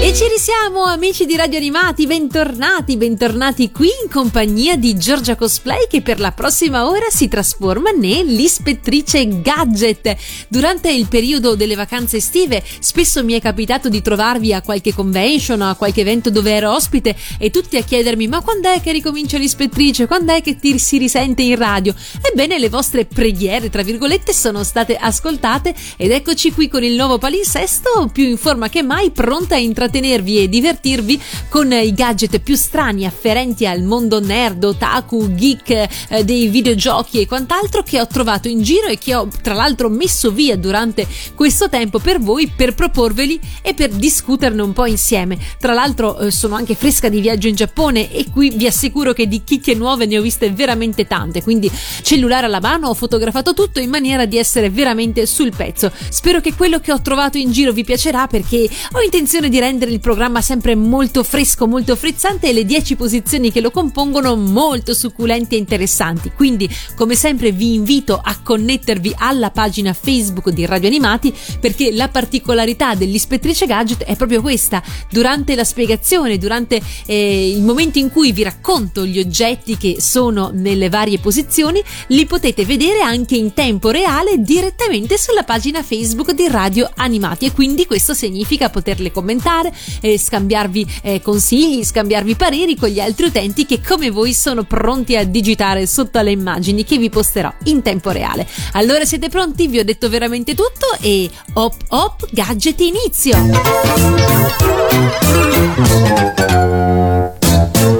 E ci risiamo amici di Radio Animati, bentornati, bentornati qui in compagnia di Giorgia Cosplay che per la prossima ora si trasforma nell'ispettrice gadget. Durante il periodo delle vacanze estive spesso mi è capitato di trovarvi a qualche convention, a qualche evento dove ero ospite e tutti a chiedermi ma quando è che ricomincia l'ispettrice, quando è che ti si risente in radio? Ebbene le vostre preghiere tra virgolette sono state ascoltate ed eccoci qui con il nuovo palinsesto più in forma che mai pronta a intrattenere intrattenervi e divertirvi con i gadget più strani afferenti al mondo nerd, otaku, geek, eh, dei videogiochi e quant'altro che ho trovato in giro e che ho tra l'altro messo via durante questo tempo per voi per proporveli e per discuterne un po' insieme. Tra l'altro eh, sono anche fresca di viaggio in Giappone e qui vi assicuro che di chicche nuove ne ho viste veramente tante, quindi cellulare alla mano ho fotografato tutto in maniera di essere veramente sul pezzo. Spero che quello che ho trovato in giro vi piacerà perché ho intenzione di rendere il programma sempre molto fresco, molto frizzante e le 10 posizioni che lo compongono molto succulenti e interessanti. Quindi, come sempre, vi invito a connettervi alla pagina Facebook di Radio Animati perché la particolarità dell'ispettrice gadget è proprio questa. Durante la spiegazione, durante eh, il momento in cui vi racconto gli oggetti che sono nelle varie posizioni, li potete vedere anche in tempo reale direttamente sulla pagina Facebook di Radio Animati e quindi questo significa poterle commentare, eh, scambiarvi eh, consigli, scambiarvi pareri con gli altri utenti che come voi sono pronti a digitare sotto alle immagini che vi posterò in tempo reale. Allora siete pronti? Vi ho detto veramente tutto e hop hop gadget inizio!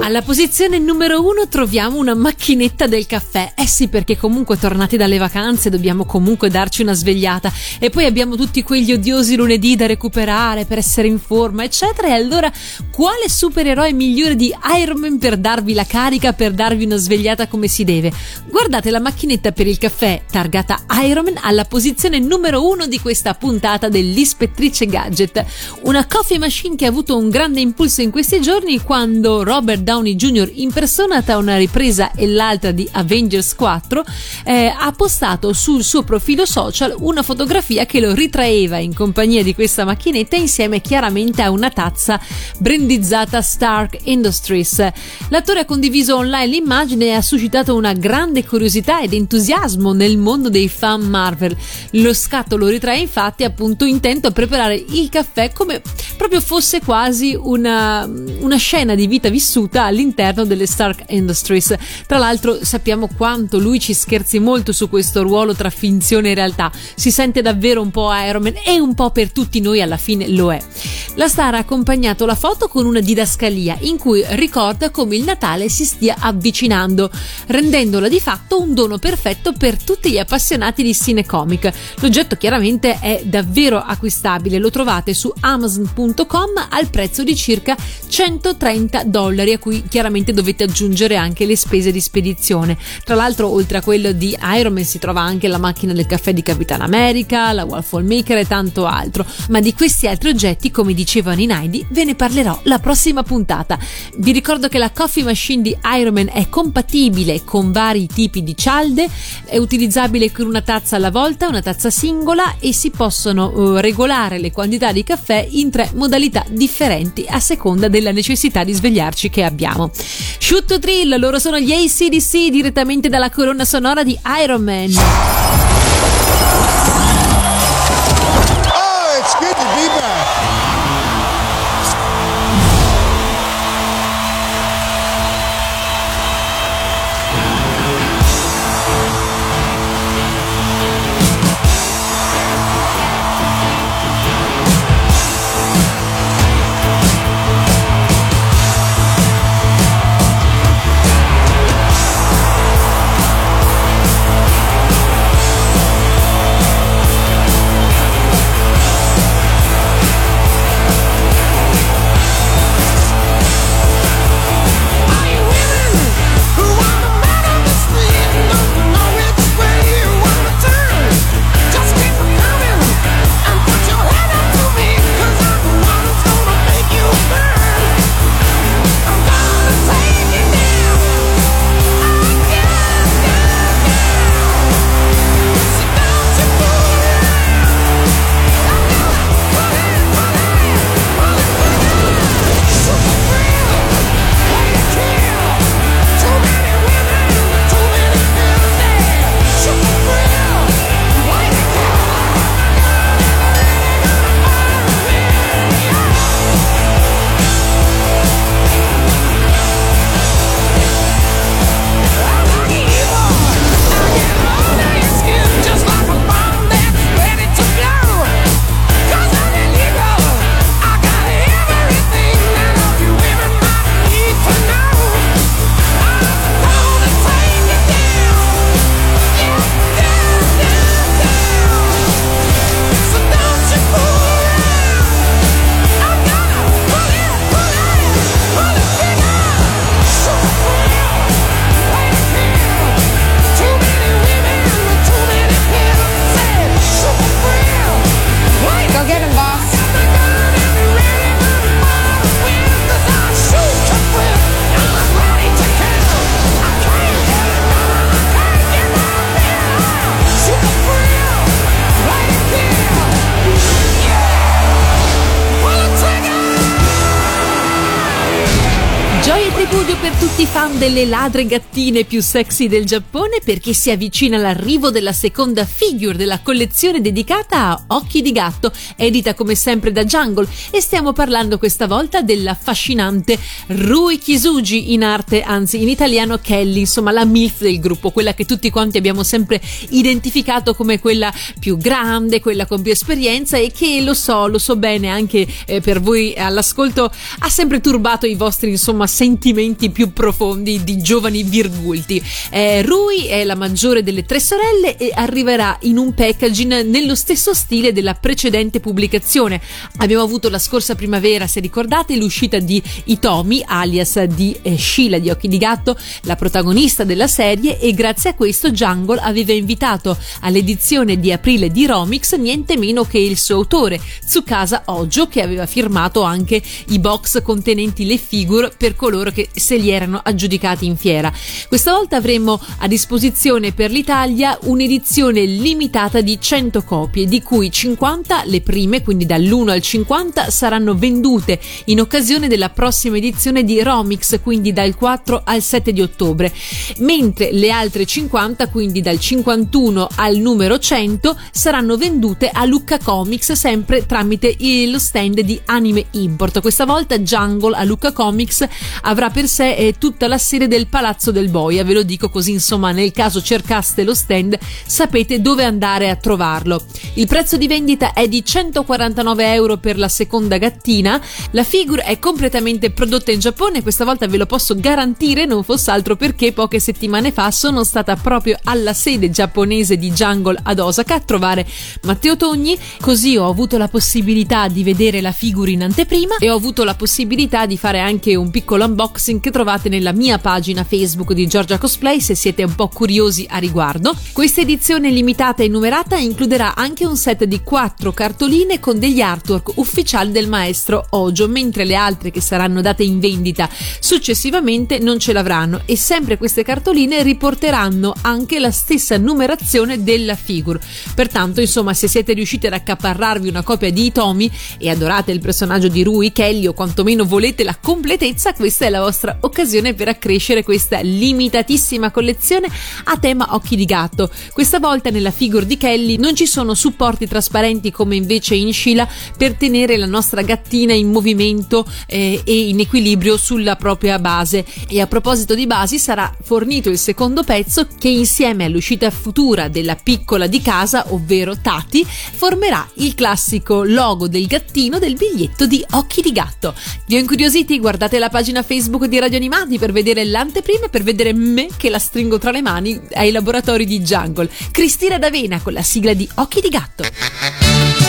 Alla posizione numero uno troviamo una macchinetta del caffè. Eh sì, perché comunque tornati dalle vacanze dobbiamo comunque darci una svegliata. E poi abbiamo tutti quegli odiosi lunedì da recuperare per essere in forma, eccetera. E allora, quale supereroe migliore di Iron Man per darvi la carica, per darvi una svegliata come si deve? Guardate la macchinetta per il caffè targata Iron Man alla posizione numero uno di questa puntata dell'Ispettrice Gadget. Una coffee machine che ha avuto un grande impulso in questi giorni quando Robert Downey Downey Jr. in persona tra una ripresa e l'altra di Avengers 4, eh, ha postato sul suo profilo social una fotografia che lo ritraeva in compagnia di questa macchinetta insieme chiaramente a una tazza brandizzata Stark Industries. L'attore ha condiviso online l'immagine e ha suscitato una grande curiosità ed entusiasmo nel mondo dei fan Marvel. Lo scatto lo ritrae infatti appunto intento a preparare il caffè come proprio fosse quasi una, una scena di vita vissuta all'interno delle Stark Industries. Tra l'altro sappiamo quanto lui ci scherzi molto su questo ruolo tra finzione e realtà. Si sente davvero un po' Iron Man e un po' per tutti noi alla fine lo è. La star ha accompagnato la foto con una didascalia in cui ricorda come il Natale si stia avvicinando, rendendola di fatto un dono perfetto per tutti gli appassionati di cinecomic. L'oggetto chiaramente è davvero acquistabile, lo trovate su amazon.com al prezzo di circa 130 dollari a cui chiaramente dovete aggiungere anche le spese di spedizione. Tra l'altro, oltre a quello di Iron Man, si trova anche la macchina del caffè di Capitan America, la Waffle Maker e tanto altro. Ma di questi altri oggetti, come dicevano in Heidi, ve ne parlerò la prossima puntata. Vi ricordo che la coffee machine di Iron Man è compatibile con vari tipi di cialde, è utilizzabile con una tazza alla volta, una tazza singola e si possono uh, regolare le quantità di caffè in tre modalità differenti a seconda della necessità di svegliarci che abbiamo ascoltiamo. Shoot Thrill, loro sono gli ACDC direttamente dalla colonna sonora di Iron Man. Delle ladre gattine più sexy del Giappone perché si avvicina l'arrivo della seconda figure della collezione dedicata a Occhi di Gatto, edita come sempre da Jungle e stiamo parlando questa volta dell'affascinante Rui Kisuji in arte, anzi in italiano Kelly, insomma la MILF del gruppo, quella che tutti quanti abbiamo sempre identificato come quella più grande, quella con più esperienza e che lo so, lo so bene anche eh, per voi all'ascolto ha sempre turbato i vostri insomma sentimenti più profondi di giovani virgulti. Eh, Rui è la maggiore delle tre sorelle e arriverà in un packaging nello stesso stile della precedente pubblicazione. Abbiamo avuto la scorsa primavera, se ricordate, l'uscita di Itomi, alias di eh, Sheila di Occhi di Gatto, la protagonista della serie, e grazie a questo Jungle aveva invitato all'edizione di aprile di Romix niente meno che il suo autore, Tsukasa Ojo, che aveva firmato anche i box contenenti le figure per coloro che se li erano erano aggiudicati in fiera. Questa volta avremo a disposizione per l'Italia un'edizione limitata di 100 copie, di cui 50 le prime, quindi dall'1 al 50, saranno vendute in occasione della prossima edizione di Romix, quindi dal 4 al 7 di ottobre, mentre le altre 50, quindi dal 51 al numero 100, saranno vendute a Lucca Comics sempre tramite lo stand di Anime Import. Questa volta Jungle a Lucca Comics avrà per sé eh, tutta la serie del Palazzo del Boia, ve lo dico così insomma nel caso cercaste lo stand sapete dove andare a trovarlo. Il prezzo di vendita è di 149 euro per la seconda gattina, la figure è completamente prodotta in Giappone, questa volta ve lo posso garantire, non fosse altro perché poche settimane fa sono stata proprio alla sede giapponese di Jungle ad Osaka a trovare Matteo Togni, così ho avuto la possibilità di vedere la figure in anteprima e ho avuto la possibilità di fare anche un piccolo unboxing che trovate nella mia pagina Facebook di Giorgia Cosplay se siete un po' curiosi a riguardo. Questa edizione limitata e numerata includerà anche un set di quattro cartoline con degli artwork ufficiali del maestro Ojo, mentre le altre che saranno date in vendita successivamente non ce l'avranno e sempre queste cartoline riporteranno anche la stessa numerazione della figure. Pertanto, insomma, se siete riusciti ad accaparrarvi una copia di Itomi e adorate il personaggio di Rui Kelly o quantomeno volete la completezza, questa è la vostra occasione per accrescere questa limitatissima collezione a tema occhi di gatto. Questa volta nella figure di Kelly non ci sono supporti trasparenti come invece in Sheila per tenere la nostra gattina in movimento eh, e in equilibrio sulla propria base. E a proposito di basi sarà fornito il secondo pezzo che insieme all'uscita futura della piccola di casa, ovvero Tati, formerà il classico logo del gattino del biglietto di Occhi di Gatto. Vi ho incuriositi? Guardate la pagina Facebook di Radio Animati per vedere l'anteprima e per vedere me che la stringo tra le mani ai laboratori di Jungle. Cristina D'Avena con la sigla di Occhi di Gatto.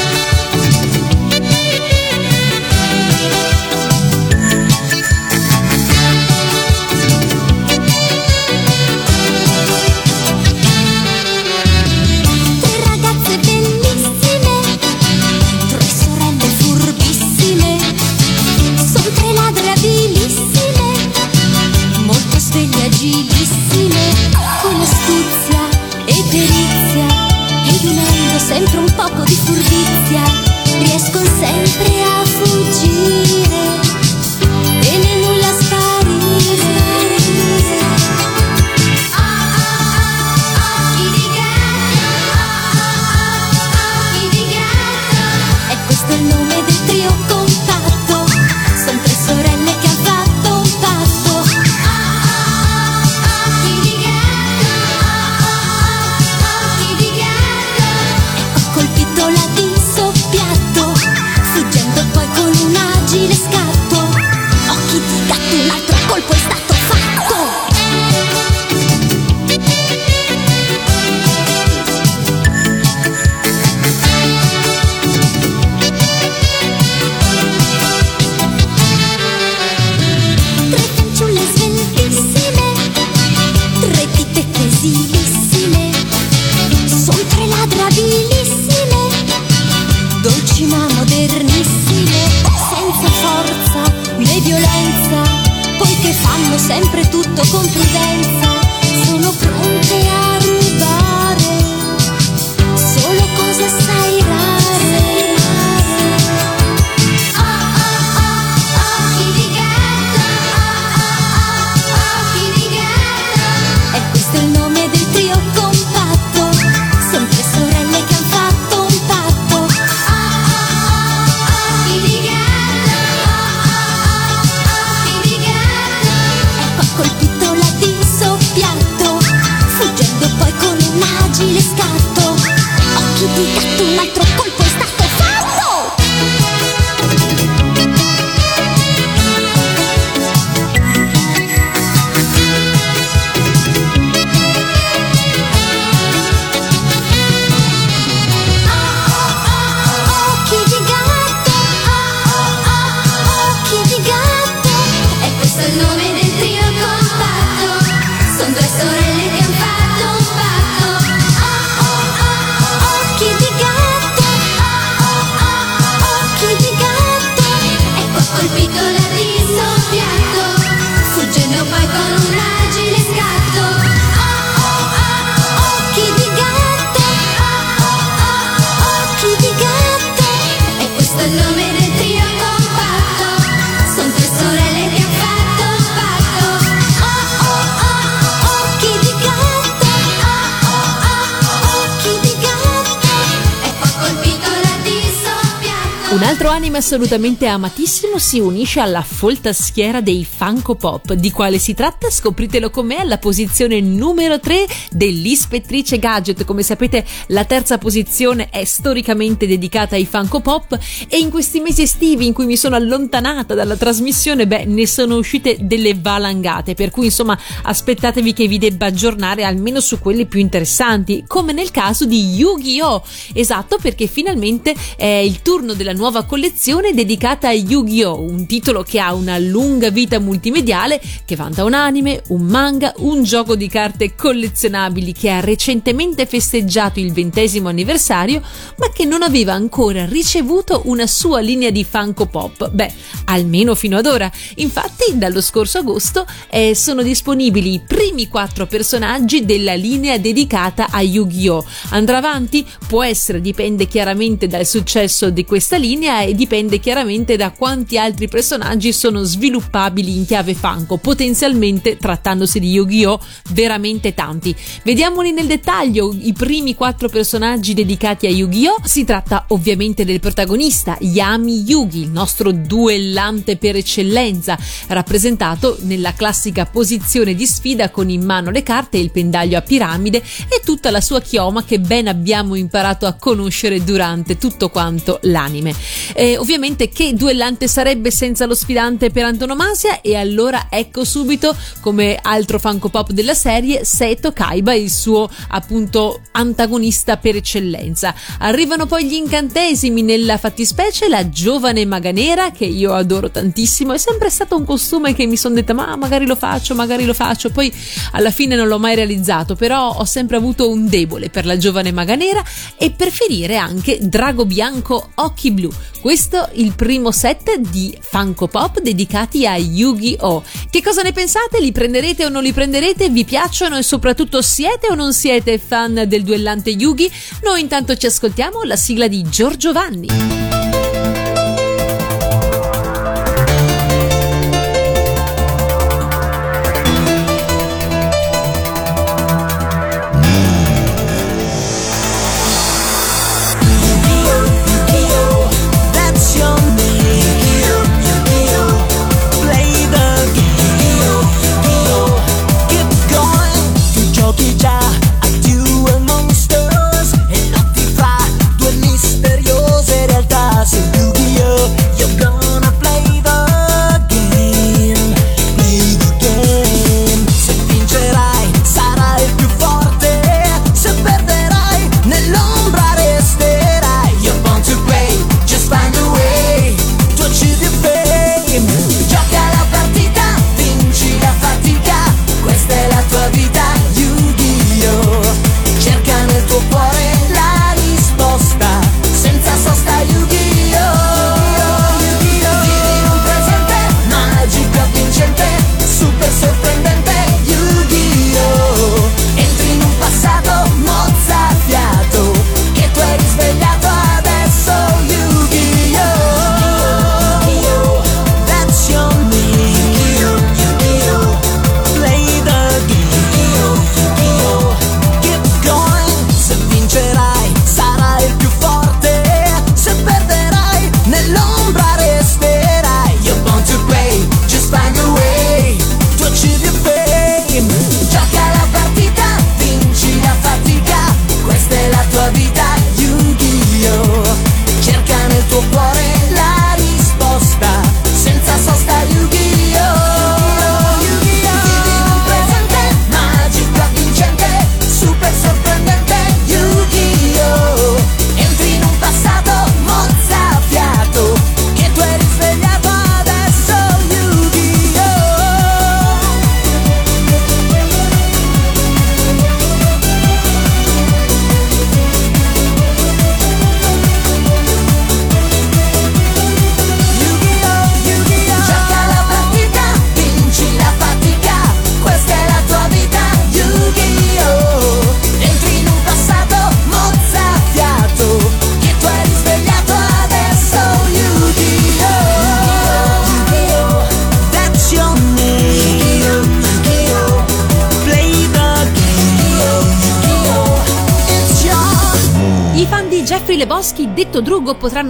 Altro anime assolutamente amatissimo si unisce alla folta schiera dei Funko Pop. Di quale si tratta? Scopritelo con me alla posizione numero 3 dell'Ispettrice Gadget. Come sapete, la terza posizione è storicamente dedicata ai Funko Pop e in questi mesi estivi in cui mi sono allontanata dalla trasmissione, beh, ne sono uscite delle valangate, per cui insomma, aspettatevi che vi debba aggiornare almeno su quelli più interessanti, come nel caso di Yu-Gi-Oh! Esatto, perché finalmente è il turno della nuova collezione dedicata a Yu-Gi-Oh!, un titolo che ha una lunga vita multimediale che vanta un anime, un manga, un gioco di carte collezionabili che ha recentemente festeggiato il ventesimo anniversario, ma che non aveva ancora ricevuto una sua linea di Funko Pop. Beh, almeno fino ad ora. Infatti, dallo scorso agosto eh, sono disponibili i primi quattro personaggi della linea dedicata a Yu-Gi-Oh! Andrà avanti? Può essere, dipende chiaramente dal successo di questa linea linea e dipende chiaramente da quanti altri personaggi sono sviluppabili in chiave Funko, potenzialmente trattandosi di Yu-Gi-Oh! veramente tanti. Vediamoli nel dettaglio i primi quattro personaggi dedicati a Yu-Gi-Oh! Si tratta ovviamente del protagonista Yami Yugi, il nostro duellante per eccellenza, rappresentato nella classica posizione di sfida con in mano le carte e il pendaglio a piramide e tutta la sua chioma che ben abbiamo imparato a conoscere durante tutto quanto l'anime. Eh, ovviamente che duellante sarebbe senza lo sfidante per antonomasia? E allora ecco subito come altro Funko Pop della serie Seto Kaiba il suo appunto antagonista per eccellenza. Arrivano poi gli incantesimi nella fattispecie la giovane maga nera che io adoro tantissimo, è sempre stato un costume che mi sono detta ma magari lo faccio, magari lo faccio, poi alla fine non l'ho mai realizzato, però ho sempre avuto un debole per la giovane maga nera e per anche Drago Bianco Occhi Blu questo è il primo set di Funko Pop dedicati a Yu-Gi-Oh! Che cosa ne pensate? Li prenderete o non li prenderete? Vi piacciono e soprattutto siete o non siete fan del duellante Yugi? Noi intanto ci ascoltiamo la sigla di Giorgio Vanni.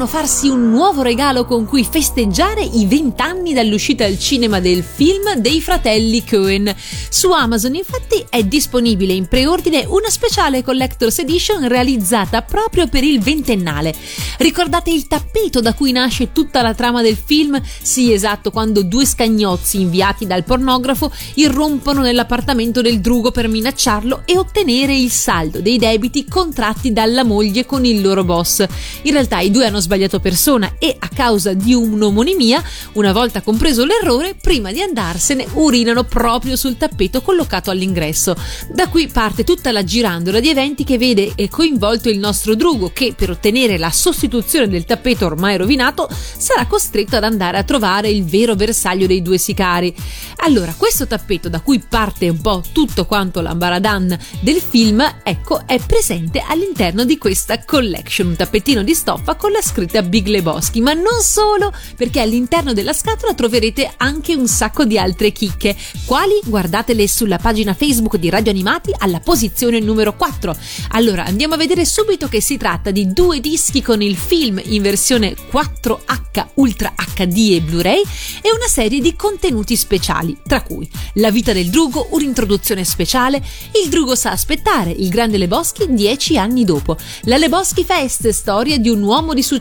Potranno farsi un nuovo regalo con cui festeggiare i vent'anni dall'uscita al cinema del film dei fratelli Cohen. Su Amazon infatti è disponibile in preordine una speciale Collector's Edition realizzata proprio per il ventennale. Ricordate il tappeto da cui nasce tutta la trama del film? Sì, esatto, quando due scagnozzi inviati dal pornografo irrompono nell'appartamento del Drugo per minacciarlo e ottenere il saldo dei debiti contratti dalla moglie con il loro boss. In realtà i due hanno sbagliato persona e a causa di un'omonimia, una volta compreso l'errore, prima di andarsene urinano proprio sul tappeto collocato all'ingresso. Da qui parte tutta la girandola di eventi che vede coinvolto il nostro Drugo che per ottenere la sostituzione del tappeto ormai rovinato sarà costretto ad andare a trovare il vero bersaglio dei due sicari. Allora, questo tappeto da cui parte un po' tutto quanto l'ambaradan del film, ecco, è presente all'interno di questa collection, un tappetino di stoffa con la scritta Big Lebowski, ma non solo, perché all'interno della scatola troverete anche un sacco di altre chicche. Quali? Guardatele sulla pagina Facebook di Radio Animati alla posizione numero 4. Allora, andiamo a vedere subito che si tratta di due dischi con il film in versione 4H Ultra HD e Blu-ray e una serie di contenuti speciali, tra cui La vita del Drugo, un'introduzione speciale, Il Drugo sa aspettare, il grande Leboschi dieci anni dopo, la Leboschi Fest, storia di un uomo di successo,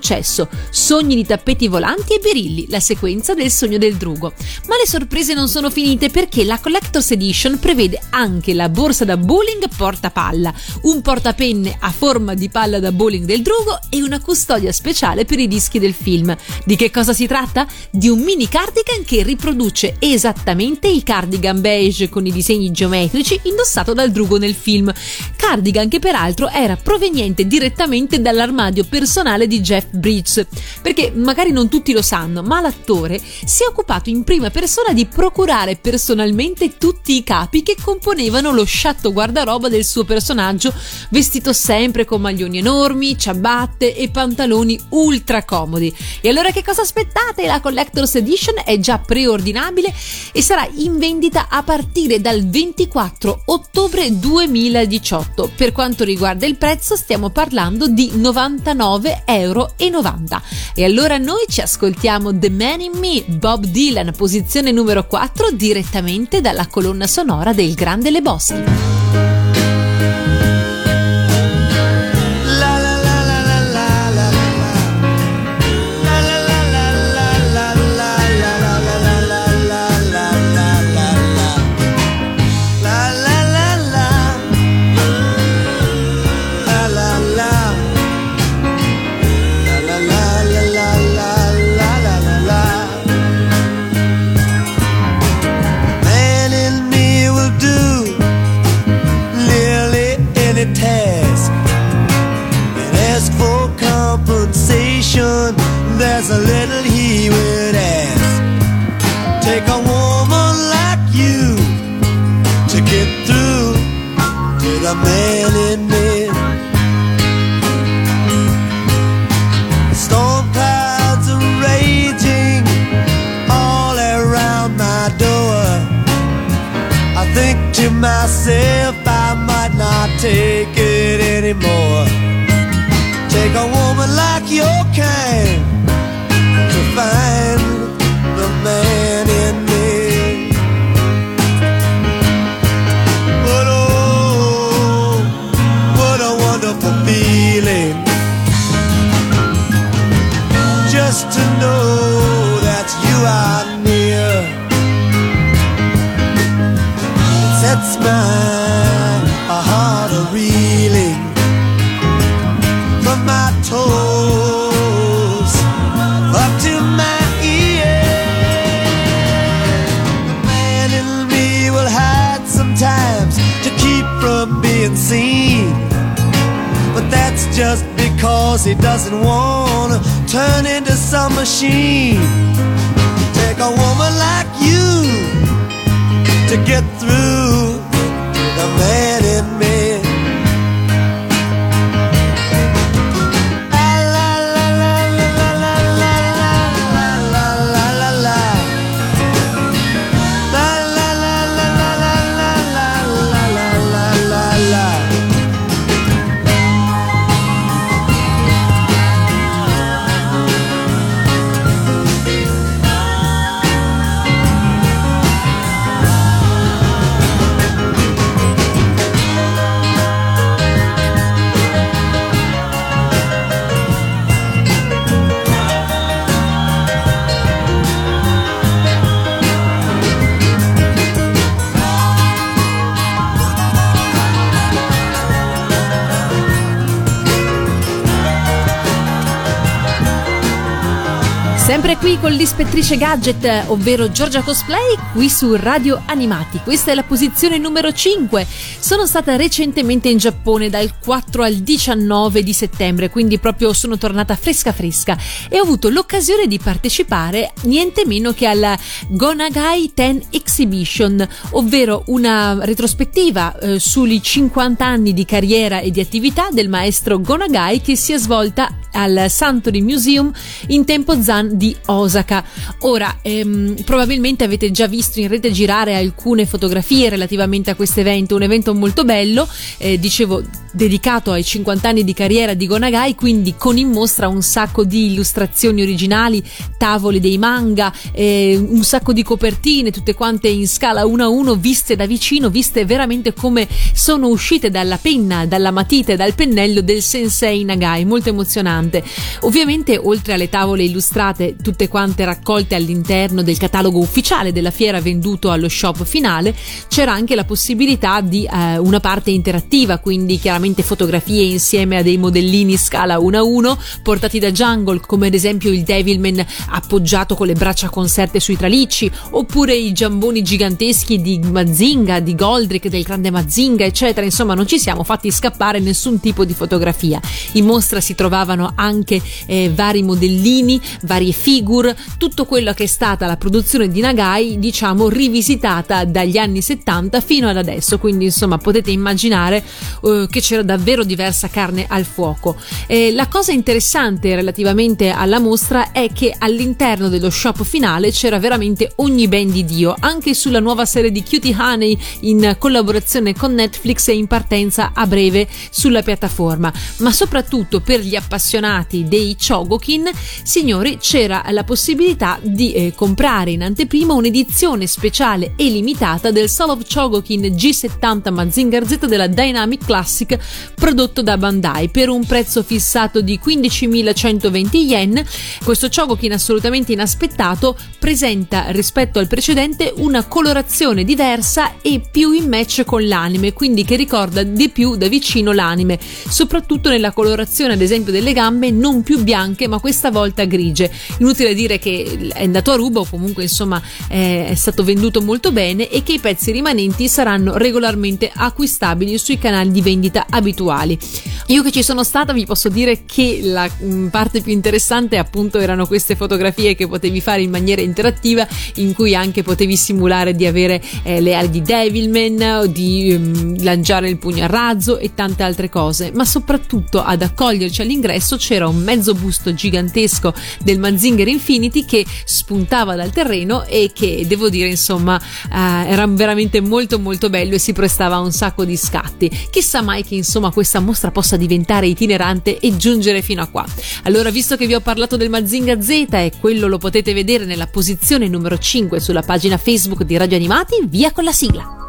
sogni di tappeti volanti e berilli, la sequenza del sogno del Drugo. Ma le sorprese non sono finite perché la Collector's Edition prevede anche la borsa da bowling portapalla, un portapenne a forma di palla da bowling del Drugo e una custodia speciale per i dischi del film. Di che cosa si tratta? Di un mini cardigan che riproduce esattamente il cardigan beige con i disegni geometrici indossato dal Drugo nel film. Cardigan che peraltro era proveniente direttamente dall'armadio personale di Jeff Bridges. Perché magari non tutti lo sanno, ma l'attore si è occupato in prima persona di procurare personalmente tutti i capi che componevano lo sciatto guardaroba del suo personaggio, vestito sempre con maglioni enormi, ciabatte e pantaloni ultra comodi. E allora che cosa aspettate? La Collector's Edition è già preordinabile e sarà in vendita a partire dal 24 ottobre 2018. Per quanto riguarda il prezzo stiamo parlando di 99,90 euro. E allora noi ci ascoltiamo The Man in Me, Bob Dylan, posizione numero 4 direttamente dalla colonna sonora del Grande Leboschi. Sempre just to know that you are near. It sets my heart a reeling from my toes up to my ears. The man in me will hide sometimes to keep from being seen, but that's just because he doesn't want turn into some machine. Take a woman like you to get through. Qui con l'ispettrice Gadget, ovvero Giorgia Cosplay, qui su Radio Animati. Questa è la posizione numero 5. Sono stata recentemente in Giappone dal 4 al 19 di settembre, quindi proprio sono tornata fresca fresca e ho avuto l'occasione di partecipare niente meno che alla Gonagai 10 Exhibition, ovvero una retrospettiva eh, sui 50 anni di carriera e di attività del maestro Gonagai che si è svolta al Santori Museum in tempo Zan di Osaka. Ora, ehm, probabilmente avete già visto in rete girare alcune fotografie relativamente a questo evento, un evento molto bello, eh, dicevo dedicato ai 50 anni di carriera di Gonagai, quindi con in mostra un sacco di illustrazioni originali, tavoli dei manga, eh, un sacco di copertine, tutte quante in scala 1 a 1, viste da vicino, viste veramente come sono uscite dalla penna, dalla matita e dal pennello del sensei Nagai, molto emozionante. Ovviamente, oltre alle tavole illustrate, tutte quante raccolte all'interno del catalogo ufficiale della fiera venduto allo shop finale, c'era anche la possibilità di eh, una parte interattiva, quindi chiaramente fotografie insieme a dei modellini scala 1 a 1 portati da Jungle come ad esempio il Devilman appoggiato con le braccia conserte sui tralicci oppure i giamboni giganteschi di Mazinga, di Goldrick, del grande Mazinga eccetera. Insomma non ci siamo fatti scappare nessun tipo di fotografia. In mostra si trovavano anche eh, vari modellini varie figure tutto quello che è stata la produzione di Nagai diciamo rivisitata dagli anni 70 fino ad adesso quindi insomma potete immaginare eh, che c'era davvero diversa carne al fuoco. Eh, la cosa interessante relativamente alla mostra è che all'interno dello shop finale c'era veramente ogni ben di Dio, anche sulla nuova serie di Cutie Honey in collaborazione con Netflix e in partenza a breve sulla piattaforma. Ma soprattutto per gli appassionati dei Chogokin, signori, c'era la possibilità di eh, comprare in anteprima un'edizione speciale e limitata del Soul of Chogokin G70 Mazinger Z della Dynamic Classic prodotto da Bandai per un prezzo fissato di 15.120 yen. Questo Chogokin assolutamente inaspettato presenta rispetto al precedente una colorazione diversa e più in match con l'anime, quindi che ricorda di più da vicino l'anime, soprattutto nella colorazione ad esempio delle gambe non più bianche ma questa volta grigie. Inutile dire che è andato a rubo, comunque insomma è stato venduto molto bene e che i pezzi rimanenti saranno regolarmente acquistabili sui canali di vendita abituali. Io che ci sono stata vi posso dire che la mm, parte più interessante appunto erano queste fotografie che potevi fare in maniera interattiva in cui anche potevi simulare di avere eh, le ali di Devilman, di um, lanciare il pugno a razzo e tante altre cose, ma soprattutto ad accoglierci all'ingresso c'era un mezzo busto gigantesco del Manzinger Infinity che spuntava dal terreno e che devo dire insomma eh, era veramente molto molto bello e si prestava a un sacco di scatti. Chissà mai che insomma questa mostra possa diventare itinerante e giungere fino a qua. Allora, visto che vi ho parlato del Mazinga Z e quello lo potete vedere nella posizione numero 5 sulla pagina Facebook di Radio Animati, via con la sigla.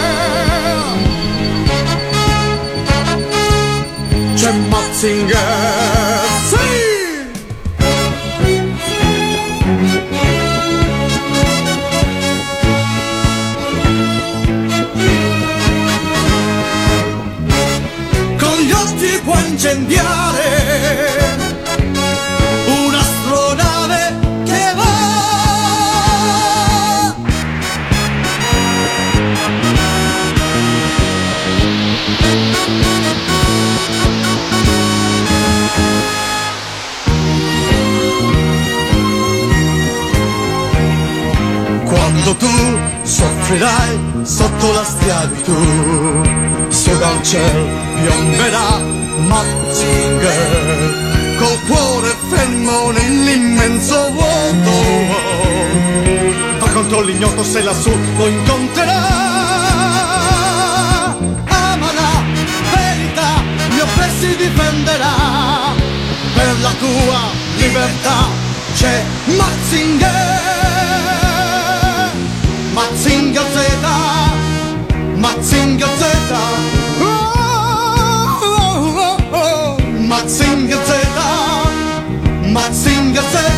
c'è Matzinger, sì! Con gli occhi può incendiare Quando tu soffrirai sotto la schiavitù, su dal cielo piomberà Mazinger, col cuore fermo nell'immenso vuoto. Va con contro l'ignoto se lassù lo incontrerà. Ama la verità, gli oppressi difenderà. Per la tua libertà c'è. Mazinger Matsim Gazeta, Matsim Gazeta.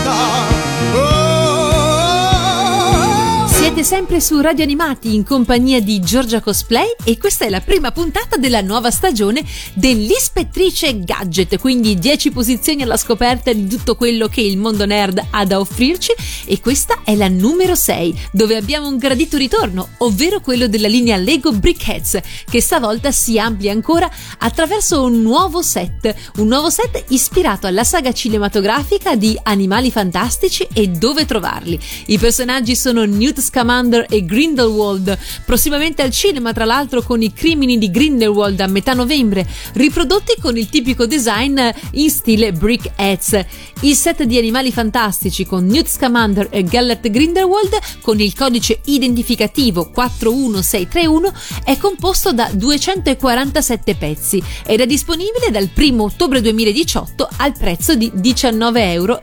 Siete sempre su Radio Animati in compagnia di Giorgia Cosplay e questa è la prima puntata della nuova stagione dell'Ispettrice Gadget, quindi 10 posizioni alla scoperta di tutto quello che il mondo nerd ha da offrirci. E questa è la numero 6 dove abbiamo un gradito ritorno, ovvero quello della linea Lego Brickheads che stavolta si amplia ancora attraverso un nuovo set, un nuovo set ispirato alla saga cinematografica di Animali Fantastici e dove trovarli. I personaggi sono Newt Scamander e Grindelwald, prossimamente al cinema tra l'altro con i crimini di Grindelwald a metà novembre, riprodotti con il tipico design in stile Brickheads. Il set di Animali Fantastici con Newt Scamander e Gellert Grindelwald con il codice identificativo 41631 è composto da 247 pezzi ed è disponibile dal 1 ottobre 2018 al prezzo di 19,99 euro.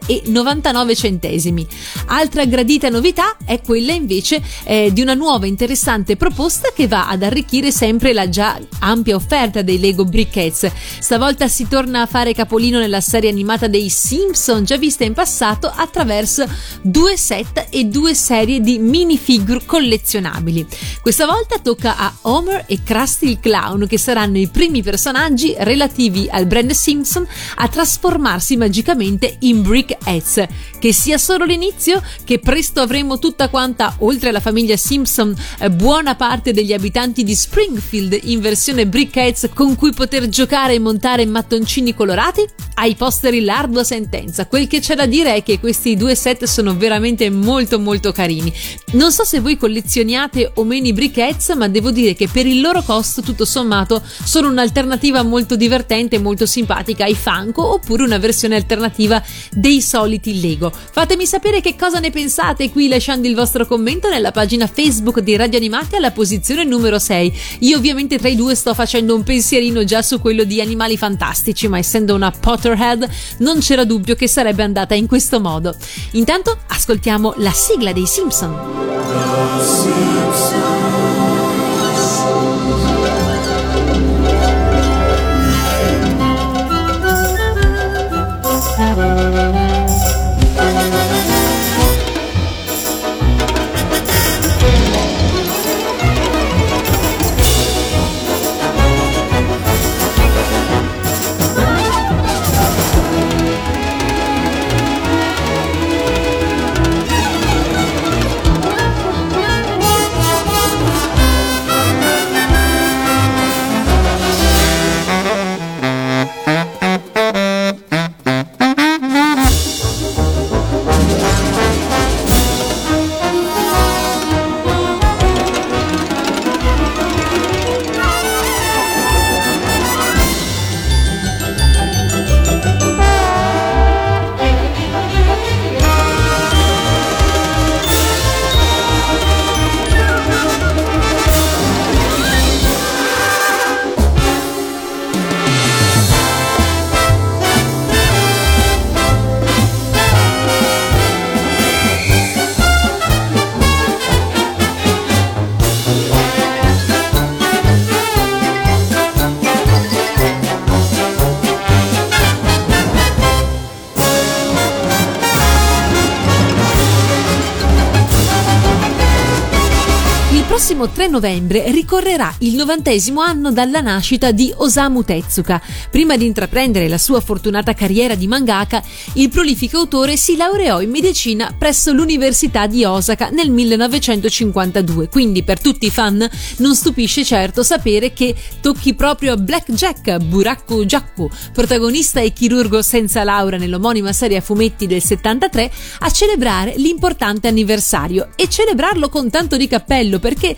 Altra gradita novità è quella invece eh, di una nuova interessante proposta che va ad arricchire sempre la già ampia offerta dei Lego Brickheads. Stavolta si torna a fare capolino nella serie animata dei Simpson già vista in passato attraverso due set e due serie di minifigure collezionabili. Questa volta tocca a Homer e Krusty il Clown che saranno i primi personaggi relativi al brand Simpson a trasformarsi magicamente in Brickheads. Che sia solo l'inizio, che presto avremo tutta quanta, oltre alla famiglia Simpson, eh, buona parte degli abitanti di Springfield in versione Brickheads con cui poter giocare e montare mattoncini colorati? Ai posteri l'ardua sentenza. Quel che c'è da dire è che questi due set sono veramente molto molto carini. Non so se voi collezioniate o meno i Brickheads, ma devo dire che per il loro costo, tutto sommato, sono un'alternativa molto divertente e molto simpatica ai Funko oppure una versione alternativa dei soliti Lego. Fatemi sapere che cosa ne pensate qui lasciando il vostro commento nella pagina Facebook di Radio Animati alla posizione numero 6. Io ovviamente tra i due sto facendo un pensierino già su quello di Animali Fantastici, ma essendo una Potterhead non c'era dubbio che sarebbe andata in questo modo. Intanto ascoltiamo la sigla dei Simpson. prossimo novembre ricorrerà il novantesimo anno dalla nascita di Osamu Tezuka. Prima di intraprendere la sua fortunata carriera di mangaka, il prolifico autore si laureò in medicina presso l'Università di Osaka nel 1952. Quindi per tutti i fan non stupisce certo sapere che tocchi proprio a Blackjack Buraku Jakku, protagonista e chirurgo senza laurea nell'omonima serie a fumetti del 73, a celebrare l'importante anniversario e celebrarlo con tanto di cappello perché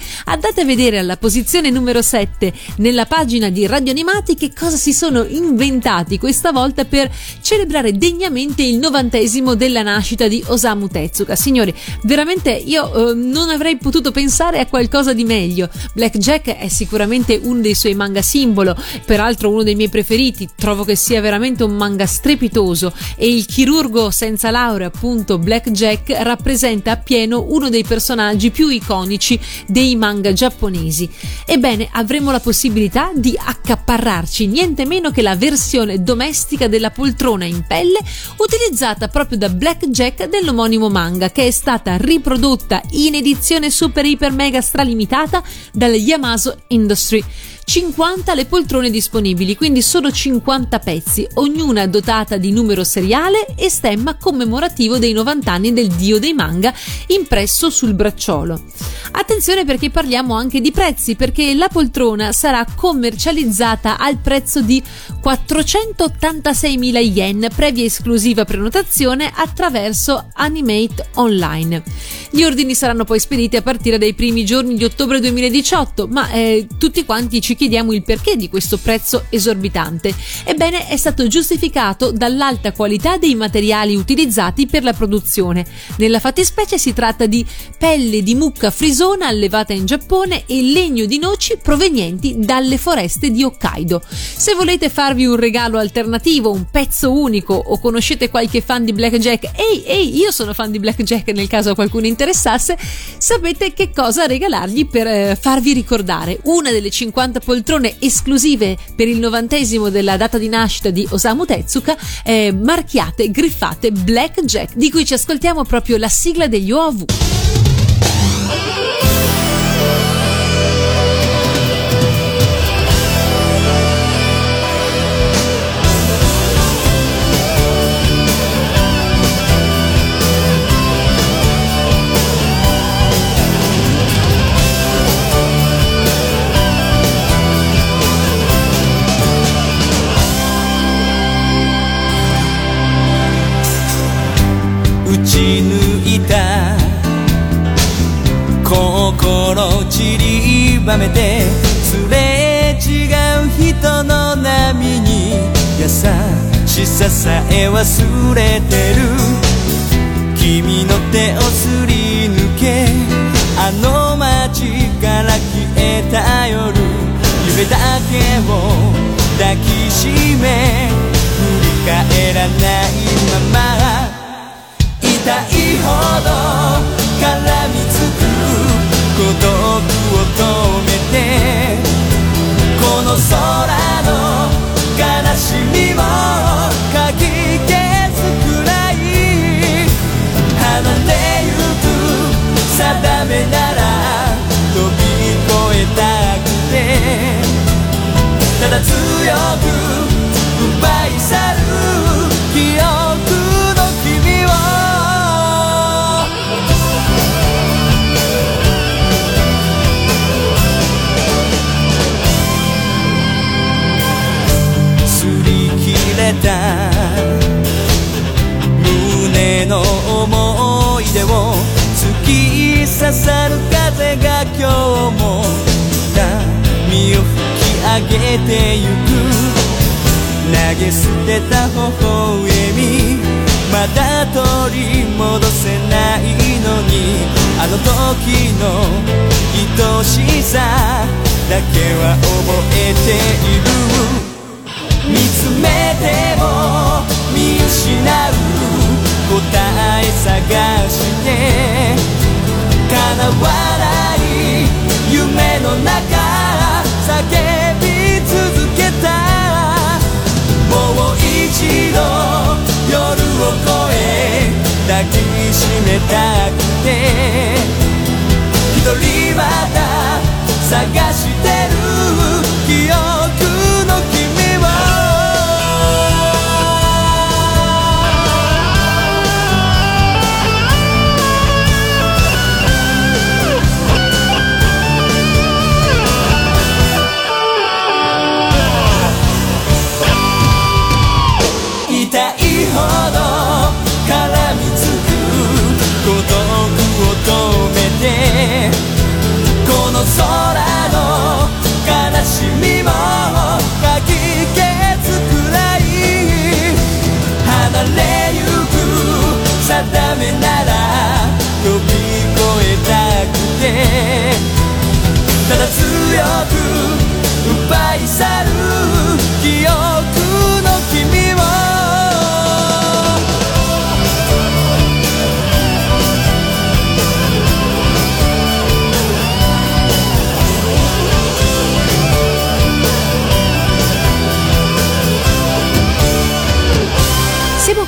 andate a vedere alla posizione numero 7 nella pagina di Radio Animati che cosa si sono inventati questa volta per celebrare degnamente il novantesimo della nascita di Osamu Tezuka. Signori, veramente io eh, non avrei potuto pensare a qualcosa di meglio. Black Jack è sicuramente uno dei suoi manga simbolo, peraltro uno dei miei preferiti, trovo che sia veramente un manga strepitoso e il chirurgo senza laurea, appunto Black Jack, rappresenta appieno uno dei personaggi più iconici dei manga giapponesi. Ebbene, avremo la possibilità di accaparrarci niente meno che la versione domestica della poltrona in pelle utilizzata proprio da Black Jack dell'omonimo manga che è stata riprodotta in edizione super iper mega stralimitata dalla Yamaso Industry. 50 le poltrone disponibili, quindi sono 50 pezzi, ognuna dotata di numero seriale e stemma commemorativo dei 90 anni del dio dei manga impresso sul bracciolo. Attenzione perché parliamo anche di prezzi, perché la poltrona sarà commercializzata al prezzo di 486.000 yen, previa esclusiva prenotazione attraverso Animate Online. Gli ordini saranno poi spediti a partire dai primi giorni di ottobre 2018, ma eh, tutti quanti ci chiediamo il perché di questo prezzo esorbitante. Ebbene, è stato giustificato dall'alta qualità dei materiali utilizzati per la produzione. Nella fattispecie si tratta di pelle di mucca frisona allevata in Giappone e legno di noci provenienti dalle foreste di Hokkaido. Se volete farvi un regalo alternativo, un pezzo unico o conoscete qualche fan di Blackjack, ehi, ehi, io sono fan di Blackjack nel caso qualcuno interessasse, sapete che cosa regalargli per eh, farvi ricordare? Una delle 50 poltrone esclusive per il novantesimo della data di nascita di Osamu Tezuka, eh, marchiate, griffate Blackjack, di cui ci ascoltiamo proprio la sigla degli OAV. ち抜いた。心散りばめてすれ違う人の波に優しささえ忘れてる。君の手をすり抜けあの街から消えた夜夢だけを抱きしめ振り返らないまま。痛いほど絡みつく孤独を止めてこの空の悲しみもかき消すくらい離れ刺さる風が今日も波を吹き上げてゆく。投げ捨てた微笑みまだ取り戻せないのにあの時の愛しさだけは覚えている。見つめても見失う。答え探して叶わない夢の中叫び続けた。もう一度夜を越え抱きしめたくて。一人また探してる。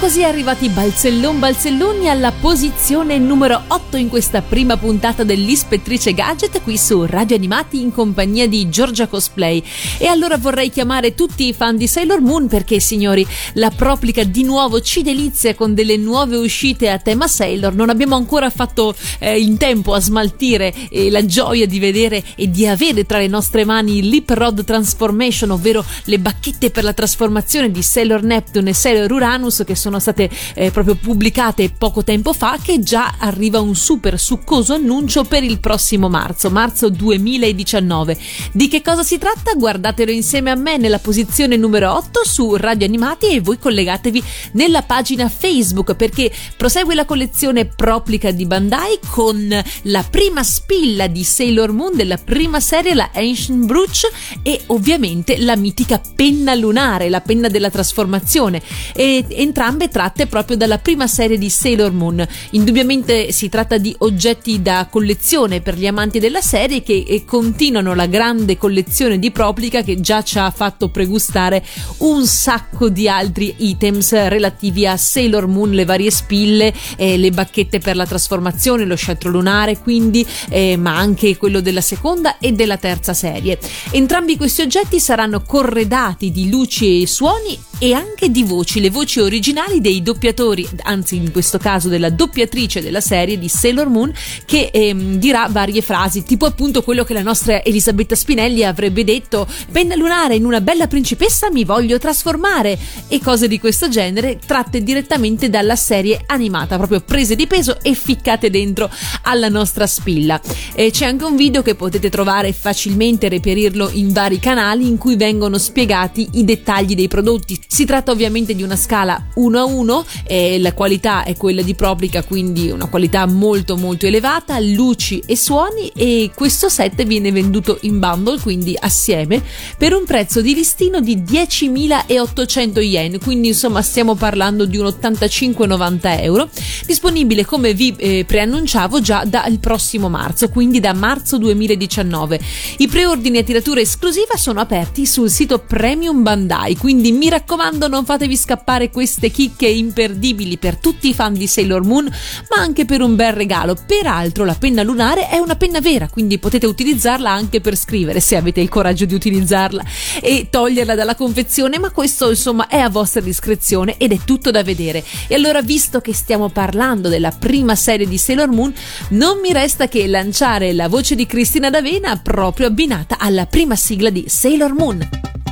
Così arrivati balzellon balzelloni alla posizione numero 8 in questa prima puntata dell'Ispettrice Gadget qui su Radio Animati in compagnia di Giorgia Cosplay. E allora vorrei chiamare tutti i fan di Sailor Moon perché signori la Proplica di nuovo ci delizia con delle nuove uscite a tema Sailor. Non abbiamo ancora fatto eh, in tempo a smaltire eh, la gioia di vedere e di avere tra le nostre mani Rod Transformation, ovvero le bacchette per la trasformazione di Sailor Neptune e Sailor Uranus che sono state eh, proprio pubblicate poco tempo fa che già arriva un super succoso annuncio per il prossimo marzo, marzo 2019. Di che cosa si tratta? Guardatelo insieme a me nella posizione numero 8 su Radio Animati e voi collegatevi nella pagina Facebook perché prosegue la collezione Proplica di Bandai con la prima spilla di Sailor Moon della prima serie, la Ancient Brooch e ovviamente la mitica penna lunare, la penna della trasformazione e entrambe tratte proprio dalla prima serie di Sailor Moon. Indubbiamente si tratta di oggetti da collezione per gli amanti della serie che eh, continuano la grande collezione di Proplica che già ci ha fatto pregustare un sacco di altri items relativi a Sailor Moon, le varie spille, eh, le bacchette per la trasformazione, lo scettro lunare, quindi, eh, ma anche quello della seconda e della terza serie. Entrambi questi oggetti saranno corredati di luci e suoni e anche di voci, le voci originali dei doppiatori, anzi in questo caso della doppiatrice della serie di Sailor Moon che ehm, dirà varie frasi, tipo appunto quello che la nostra Elisabetta Spinelli avrebbe detto penna lunare in una bella principessa mi voglio trasformare e cose di questo genere tratte direttamente dalla serie animata, proprio prese di peso e ficcate dentro alla nostra spilla. E c'è anche un video che potete trovare facilmente reperirlo in vari canali in cui vengono spiegati i dettagli dei prodotti. Si tratta ovviamente di una scala 1 a 1 e la qualità è quella di Proplica, quindi una qualità molto molto elevata, luci e suoni e questo set viene venduto in bundle, quindi assieme, per un prezzo di listino di 10.800 yen, quindi insomma stiamo parlando di un 85-90 euro, disponibile come vi eh, preannunciavo già dal prossimo marzo, quindi da marzo 2019. I preordini a tiratura esclusiva sono aperti sul sito Premium Bandai, quindi mi raccomando non fatevi scappare queste chicche imperdibili per tutti i fan di Sailor Moon, ma anche per un bel regalo. Peraltro la penna lunare è una penna vera, quindi potete utilizzarla anche per scrivere se avete il coraggio di utilizzarla e toglierla dalla confezione, ma questo insomma è a vostra discrezione ed è tutto da vedere. E allora visto che stiamo parlando della prima serie di Sailor Moon, non mi resta che lanciare la voce di Cristina D'Avena proprio abbinata alla prima sigla di Sailor Moon.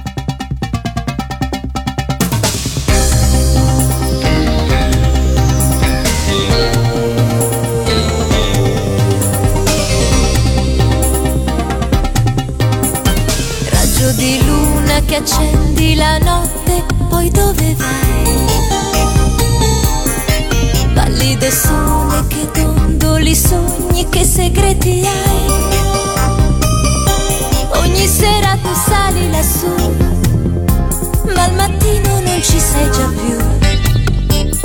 Che accendi la notte, poi dove vai? Pallido sole che dondoli sogni, che segreti hai? Ogni sera tu sali lassù, ma al mattino non ci sei già più.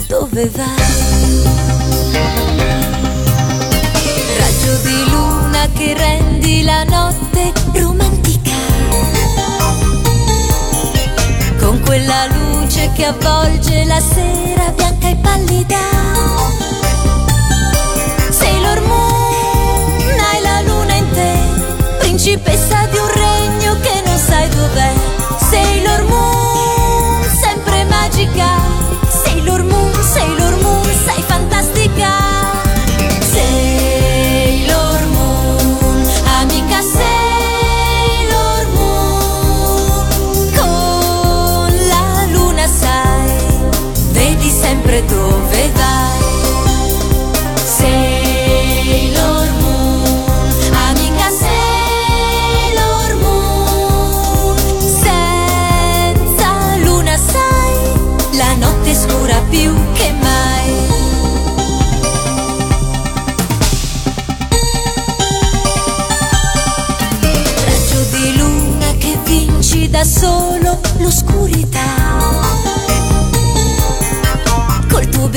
Dove vai? Raggio di luna che rendi la notte quella luce che avvolge la sera bianca e pallida. Sailor Moon, hai la luna in te, principessa di un regno che non sai dov'è. Sailor Moon, sempre magica. Sailor Moon, Sailor Moon,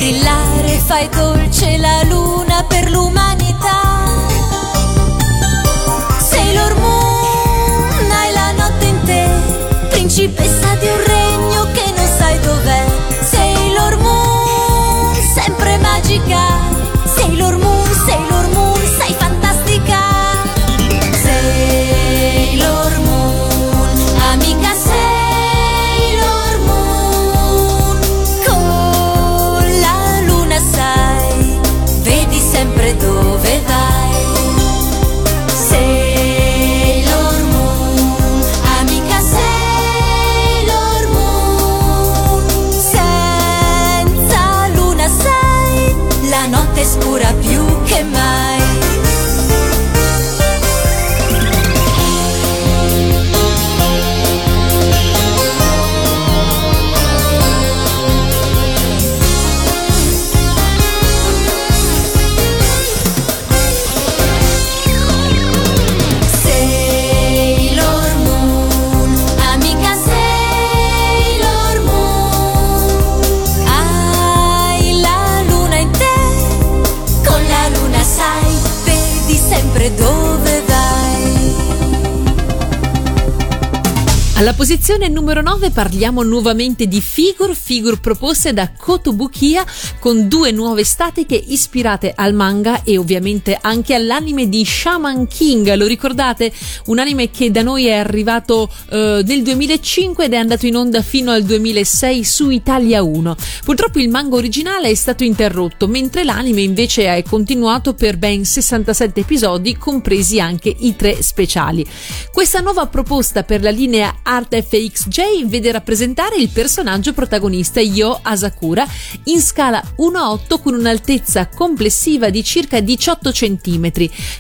brillare, fai dolce la luna per l'umanità. Sailor Moon, hai la notte in te, principessa posizione numero 9 parliamo nuovamente di figure, figure proposte da Kotobukiya con due nuove statiche ispirate al manga e ovviamente anche all'anime di Shaman King. Lo ricordate? Un anime che da noi è arrivato eh, nel 2005 ed è andato in onda fino al 2006 su Italia 1. Purtroppo il manga originale è stato interrotto, mentre l'anime invece è continuato per ben 67 episodi, compresi anche i tre speciali. Questa nuova proposta per la linea Art FXJ vede rappresentare il personaggio protagonista Yo Asakura in scala 1-8 con un'altezza complessiva di circa 18 cm.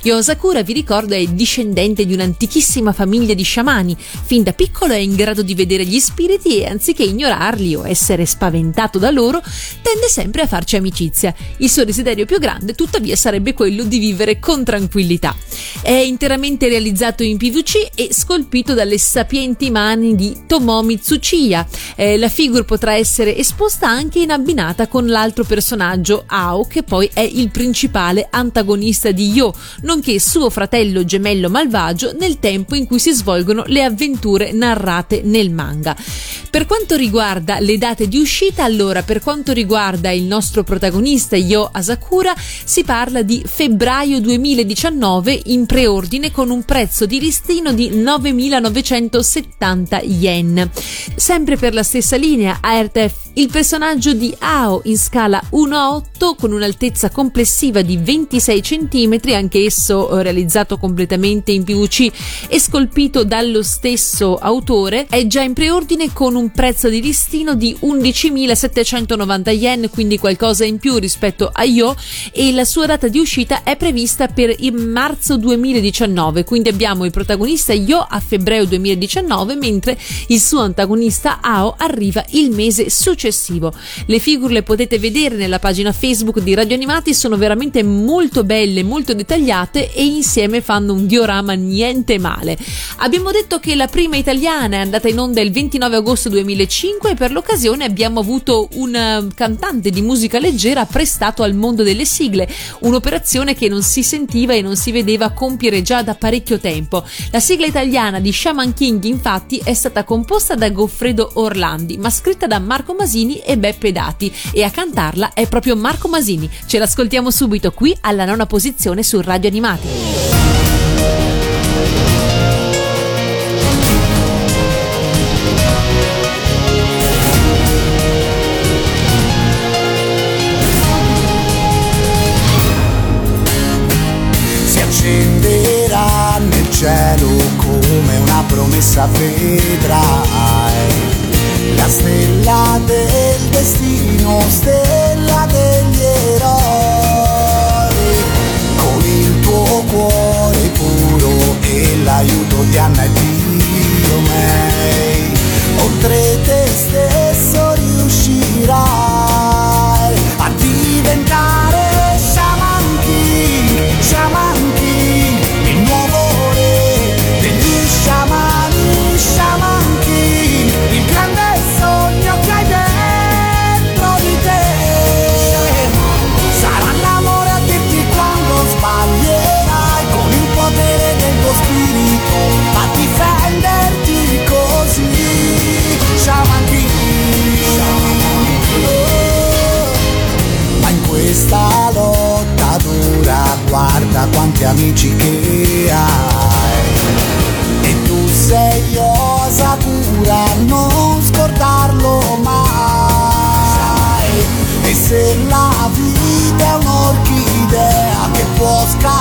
Yo Asakura, vi ricordo, è discendente di un'antichissima famiglia di sciamani. Fin da piccolo è in grado di vedere gli spiriti e anziché ignorarli o essere spaventato da loro, tende sempre a farci amicizia. Il suo desiderio più grande, tuttavia, sarebbe quello di vivere con tranquillità. È interamente realizzato in PVC e scolpito dalle sapienti mani di Tomomi Tsuchiya. Eh, la figure potrà essere esposta anche in abbinata con l'altro personaggio, Ao, che poi è il principale antagonista di Yo, nonché suo fratello gemello malvagio nel tempo in cui si svolgono le avventure narrate nel manga. Per quanto riguarda le date di uscita, allora per quanto riguarda il nostro protagonista Yo Asakura, si parla di febbraio 2019 in preordine con un prezzo di listino di 9.970 yen. Sempre per la stessa linea, ARTF il personaggio di Ao in scala 1 a 8 con un'altezza complessiva di 26 cm, anche esso eh, realizzato completamente in PVC e scolpito dallo stesso autore, è già in preordine con un prezzo di listino di 11.790 yen, quindi qualcosa in più rispetto a Yo e la sua data di uscita è prevista per il marzo 2019, quindi abbiamo il protagonista Yo a febbraio 2019 mentre il suo antagonista Ao arriva il mese successivo. Le figure le potete vedere nella pagina Facebook di Radio Animati, sono veramente molto belle, molto dettagliate e insieme fanno un diorama niente male. Abbiamo detto che la prima italiana è andata in onda il 29 agosto 2005 e per l'occasione abbiamo avuto un eh, cantante di musica leggera prestato al mondo delle sigle, un'operazione che non si sentiva e non si vedeva compiere già da parecchio tempo. La sigla italiana di Shaman King infatti è stata composta da Goffredo Orlandi, ma scritta da Marco Masini e Beppe Dati e a cantarla è proprio Marco Masini. Ce l'ascoltiamo subito qui alla nona posizione su Radio Animati. cielo come una promessa vedrai. La stella del destino, stella degli eroi. Con il tuo cuore puro e l'aiuto di Anna e Dio May oltre te stesso riuscirai a diventare Shaman King, tanti amici che hai. E tu sei Osakura, non scordarlo mai. E se la vita è un'orchidea che può scaldarti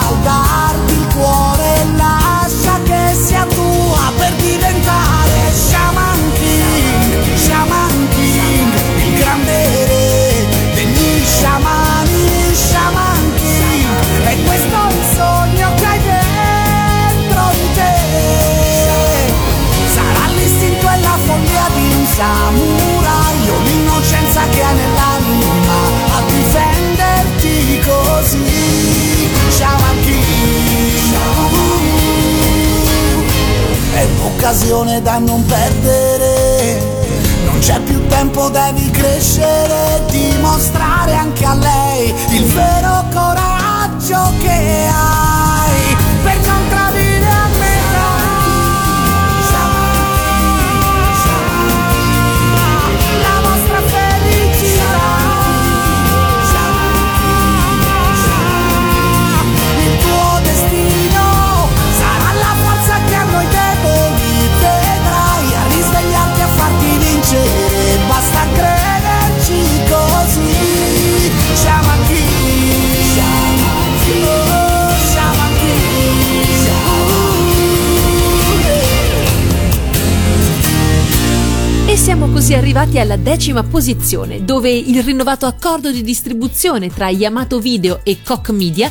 un'occasione da non perdere. Non c'è più tempo, devi crescere, dimostrare anche a lei il vero coraggio che hai siamo così arrivati alla decima posizione, dove il rinnovato accordo di distribuzione tra Yamato Video e Koch Media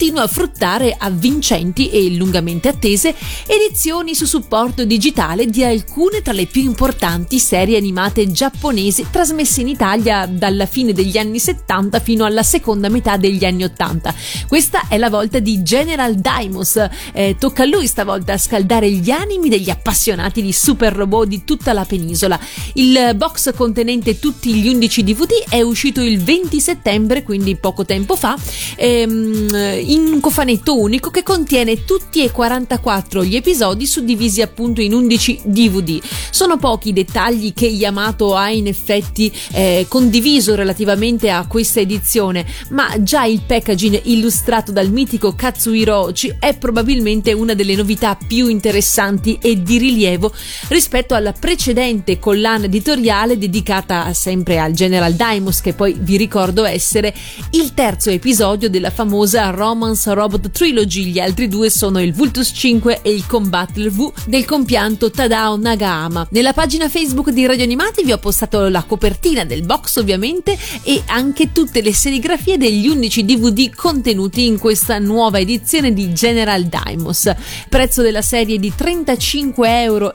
continua a fruttare avvincenti e lungamente attese edizioni su supporto digitale di alcune tra le più importanti serie animate giapponesi trasmesse in Italia dalla fine degli anni 70 fino alla seconda metà degli anni 80. Questa è la volta di General Daimos. Eh, tocca a lui stavolta scaldare gli animi degli appassionati di super robot di tutta la penisola. Il box contenente tutti gli 11 DVD è uscito il 20 settembre, quindi poco tempo fa, ehm, in un cofanetto unico che contiene tutti e 44 gli episodi suddivisi appunto in 11 DVD. Sono pochi i dettagli che Yamato ha in effetti eh, condiviso relativamente a questa edizione, ma già il packaging illustrato dal mitico Katsuhiro Ochi è probabilmente una delle novità più interessanti e di rilievo rispetto alla precedente collana editoriale dedicata sempre al General Daimos, che poi vi ricordo essere il terzo episodio della famosa Romance Robot Trilogy. Gli altri due sono il Vultus 5 e il Combattle V del compianto Tadao Nagahama. Nella pagina Facebook di Radio Animati vi ho postato la copertina del box ovviamente e anche tutte le serigrafie degli 11 DVD contenuti in questa nuova edizione di General Daimos. Prezzo della serie di 35,99 euro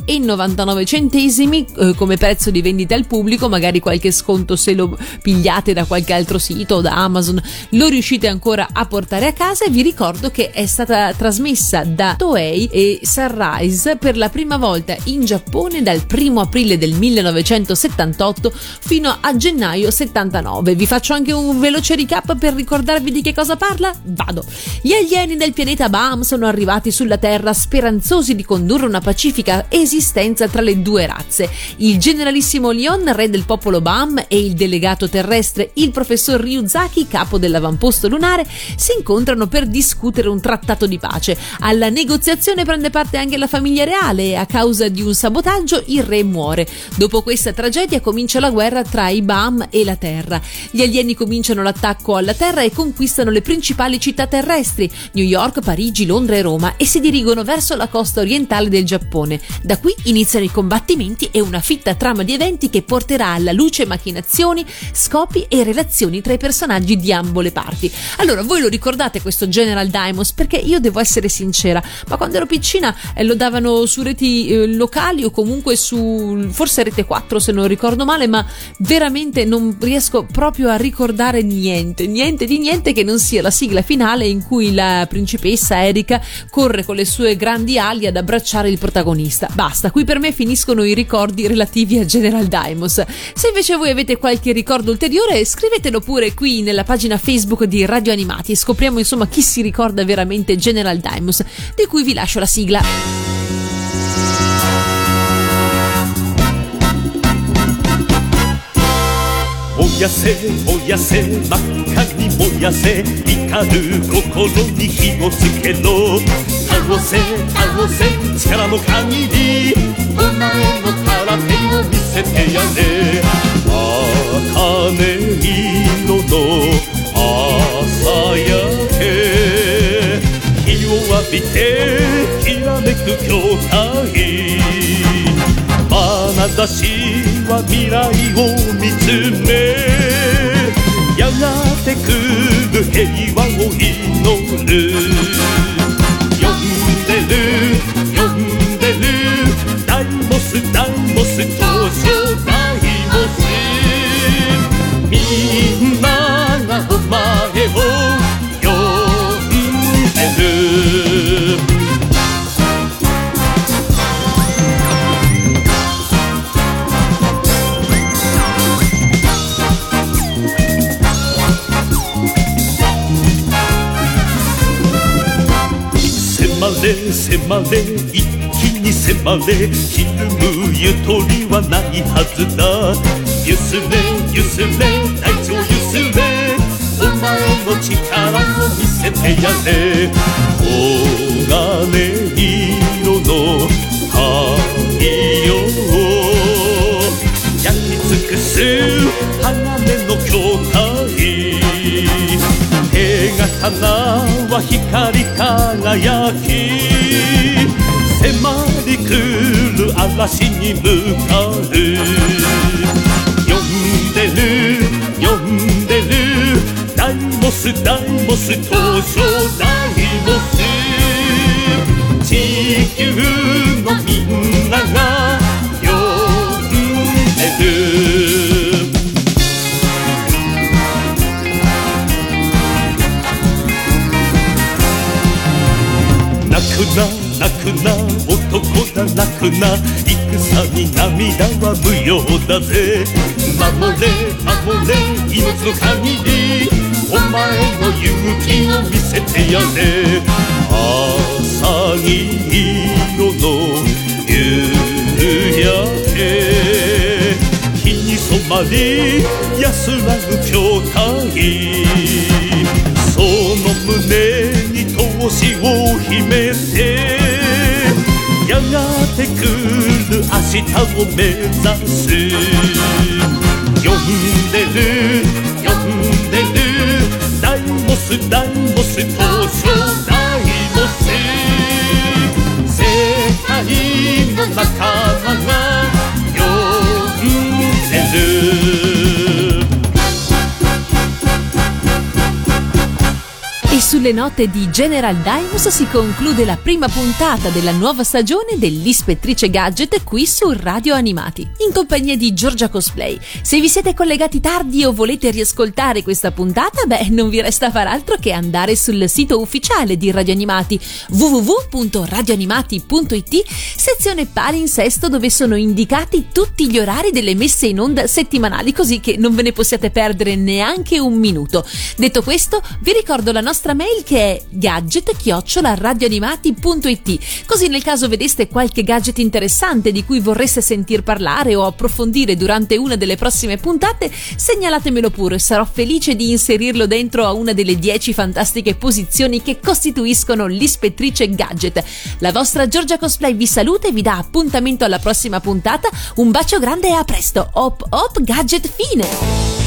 eh, come prezzo di vendita al pubblico, magari qualche sconto se lo pigliate da qualche altro sito o da Amazon, lo riuscite ancora a portare a casa e vi ricordo che è stata trasmessa da Toei e Sunrise per la prima volta in Giappone dal 1 aprile del 1978 fino a gennaio 79. Vi faccio anche un veloce recap per ricordarvi di che cosa parla? Vado. Gli alieni del pianeta Baam sono arrivati sulla Terra speranzosi di condurre una pacifica esistenza tra le due razze. Il generalissimo Leon, re del popolo Baam, e il delegato terrestre, il professor Ryuzaki, capo dell'avamposto lunare, si incontrano per discutere un trattato di pace. Alla negoziazione prende parte anche la famiglia reale e a causa di un sabotaggio il re muore. Dopo questa tragedia comincia la guerra tra i Baam e la Terra. Gli alieni cominciano l'attacco alla Terra e conquistano le principali città terrestri, New York, Parigi, Londra e Roma, e si dirigono verso la costa orientale del Giappone. Da qui iniziano i combattimenti e una fitta trama di eventi che porterà alla luce macchinazioni, scopi e relazioni tra i personaggi di ambo le parti. Allora, voi lo ricordate questo General Daimos? Perché io devo essere sincera, ma quando ero piccina eh, lo davano su reti eh, locali o comunque su forse rete 4 se non ricordo male, ma veramente non riesco proprio a ricordare niente, niente di niente che non sia la sigla finale in cui la principessa Erika corre con le sue grandi ali ad abbracciare il protagonista. Basta, qui per me finiscono i ricordi relativi a General Daimos. Se invece voi avete qualche ricordo ulteriore, scrivetelo pure qui nella pagina Facebook di Radio Animati e scopriamo insomma chi si ricorda veramente General Daimos, di cui vi lascio la sigla. 燃やせ燃やせ真っ赤に燃やせ怒る心に火をつけろ倒せ倒せ力の限りお前の空手を見せてやれ茜色の朝焼 け日を浴びてきらめく筐体眼差しは未来を見つめやがて来る平和を祈る。呼んでる呼んでる。ダイモスダイモス東証ダイモス。気に迫れひるむゆとりはないはずだ。ゆすれゆすれ大地をゆすれお前の力を見せてやれ。黄金色の太陽焼き尽くす鋼の筐体。手刀は光り輝き。迫り来る嵐に向かう。呼んでる呼んでる。ダイモスダイモス登場ダイモス。地球のみんなが呼んでる。くな泣くな男だ泣くな戦に涙は無用だぜ。守れ守れ命の限りお前の勇気を見せてやれ。朝に色の夕焼け。日に染まり安らぐ筐体その胸に闘志を秘めててくる明日を目指す。呼んでる呼んでる。ダイモスダイモス登場ダイモス世界の仲間が sulle note di General Dimus si conclude la prima puntata della nuova stagione dell'Ispettrice Gadget qui su Radio Animati, in compagnia di Giorgia Cosplay. Se vi siete collegati tardi o volete riascoltare questa puntata, beh, non vi resta far altro che andare sul sito ufficiale di Radio Animati www.radioanimati.it, sezione palinsesto dove sono indicati tutti gli orari delle messe in onda settimanali così che non ve ne possiate perdere neanche un minuto. Detto questo, vi ricordo la nostra mail che è gadget-radioanimati.it così nel caso vedeste qualche gadget interessante di cui vorreste sentir parlare o approfondire durante una delle prossime puntate, segnalatemelo pure, sarò felice di inserirlo dentro a una delle 10 fantastiche posizioni che costituiscono l'ispettrice gadget. La vostra Giorgia Cosplay vi saluta e vi dà appuntamento alla prossima puntata. Un bacio grande e a presto. Hop hop gadget fine!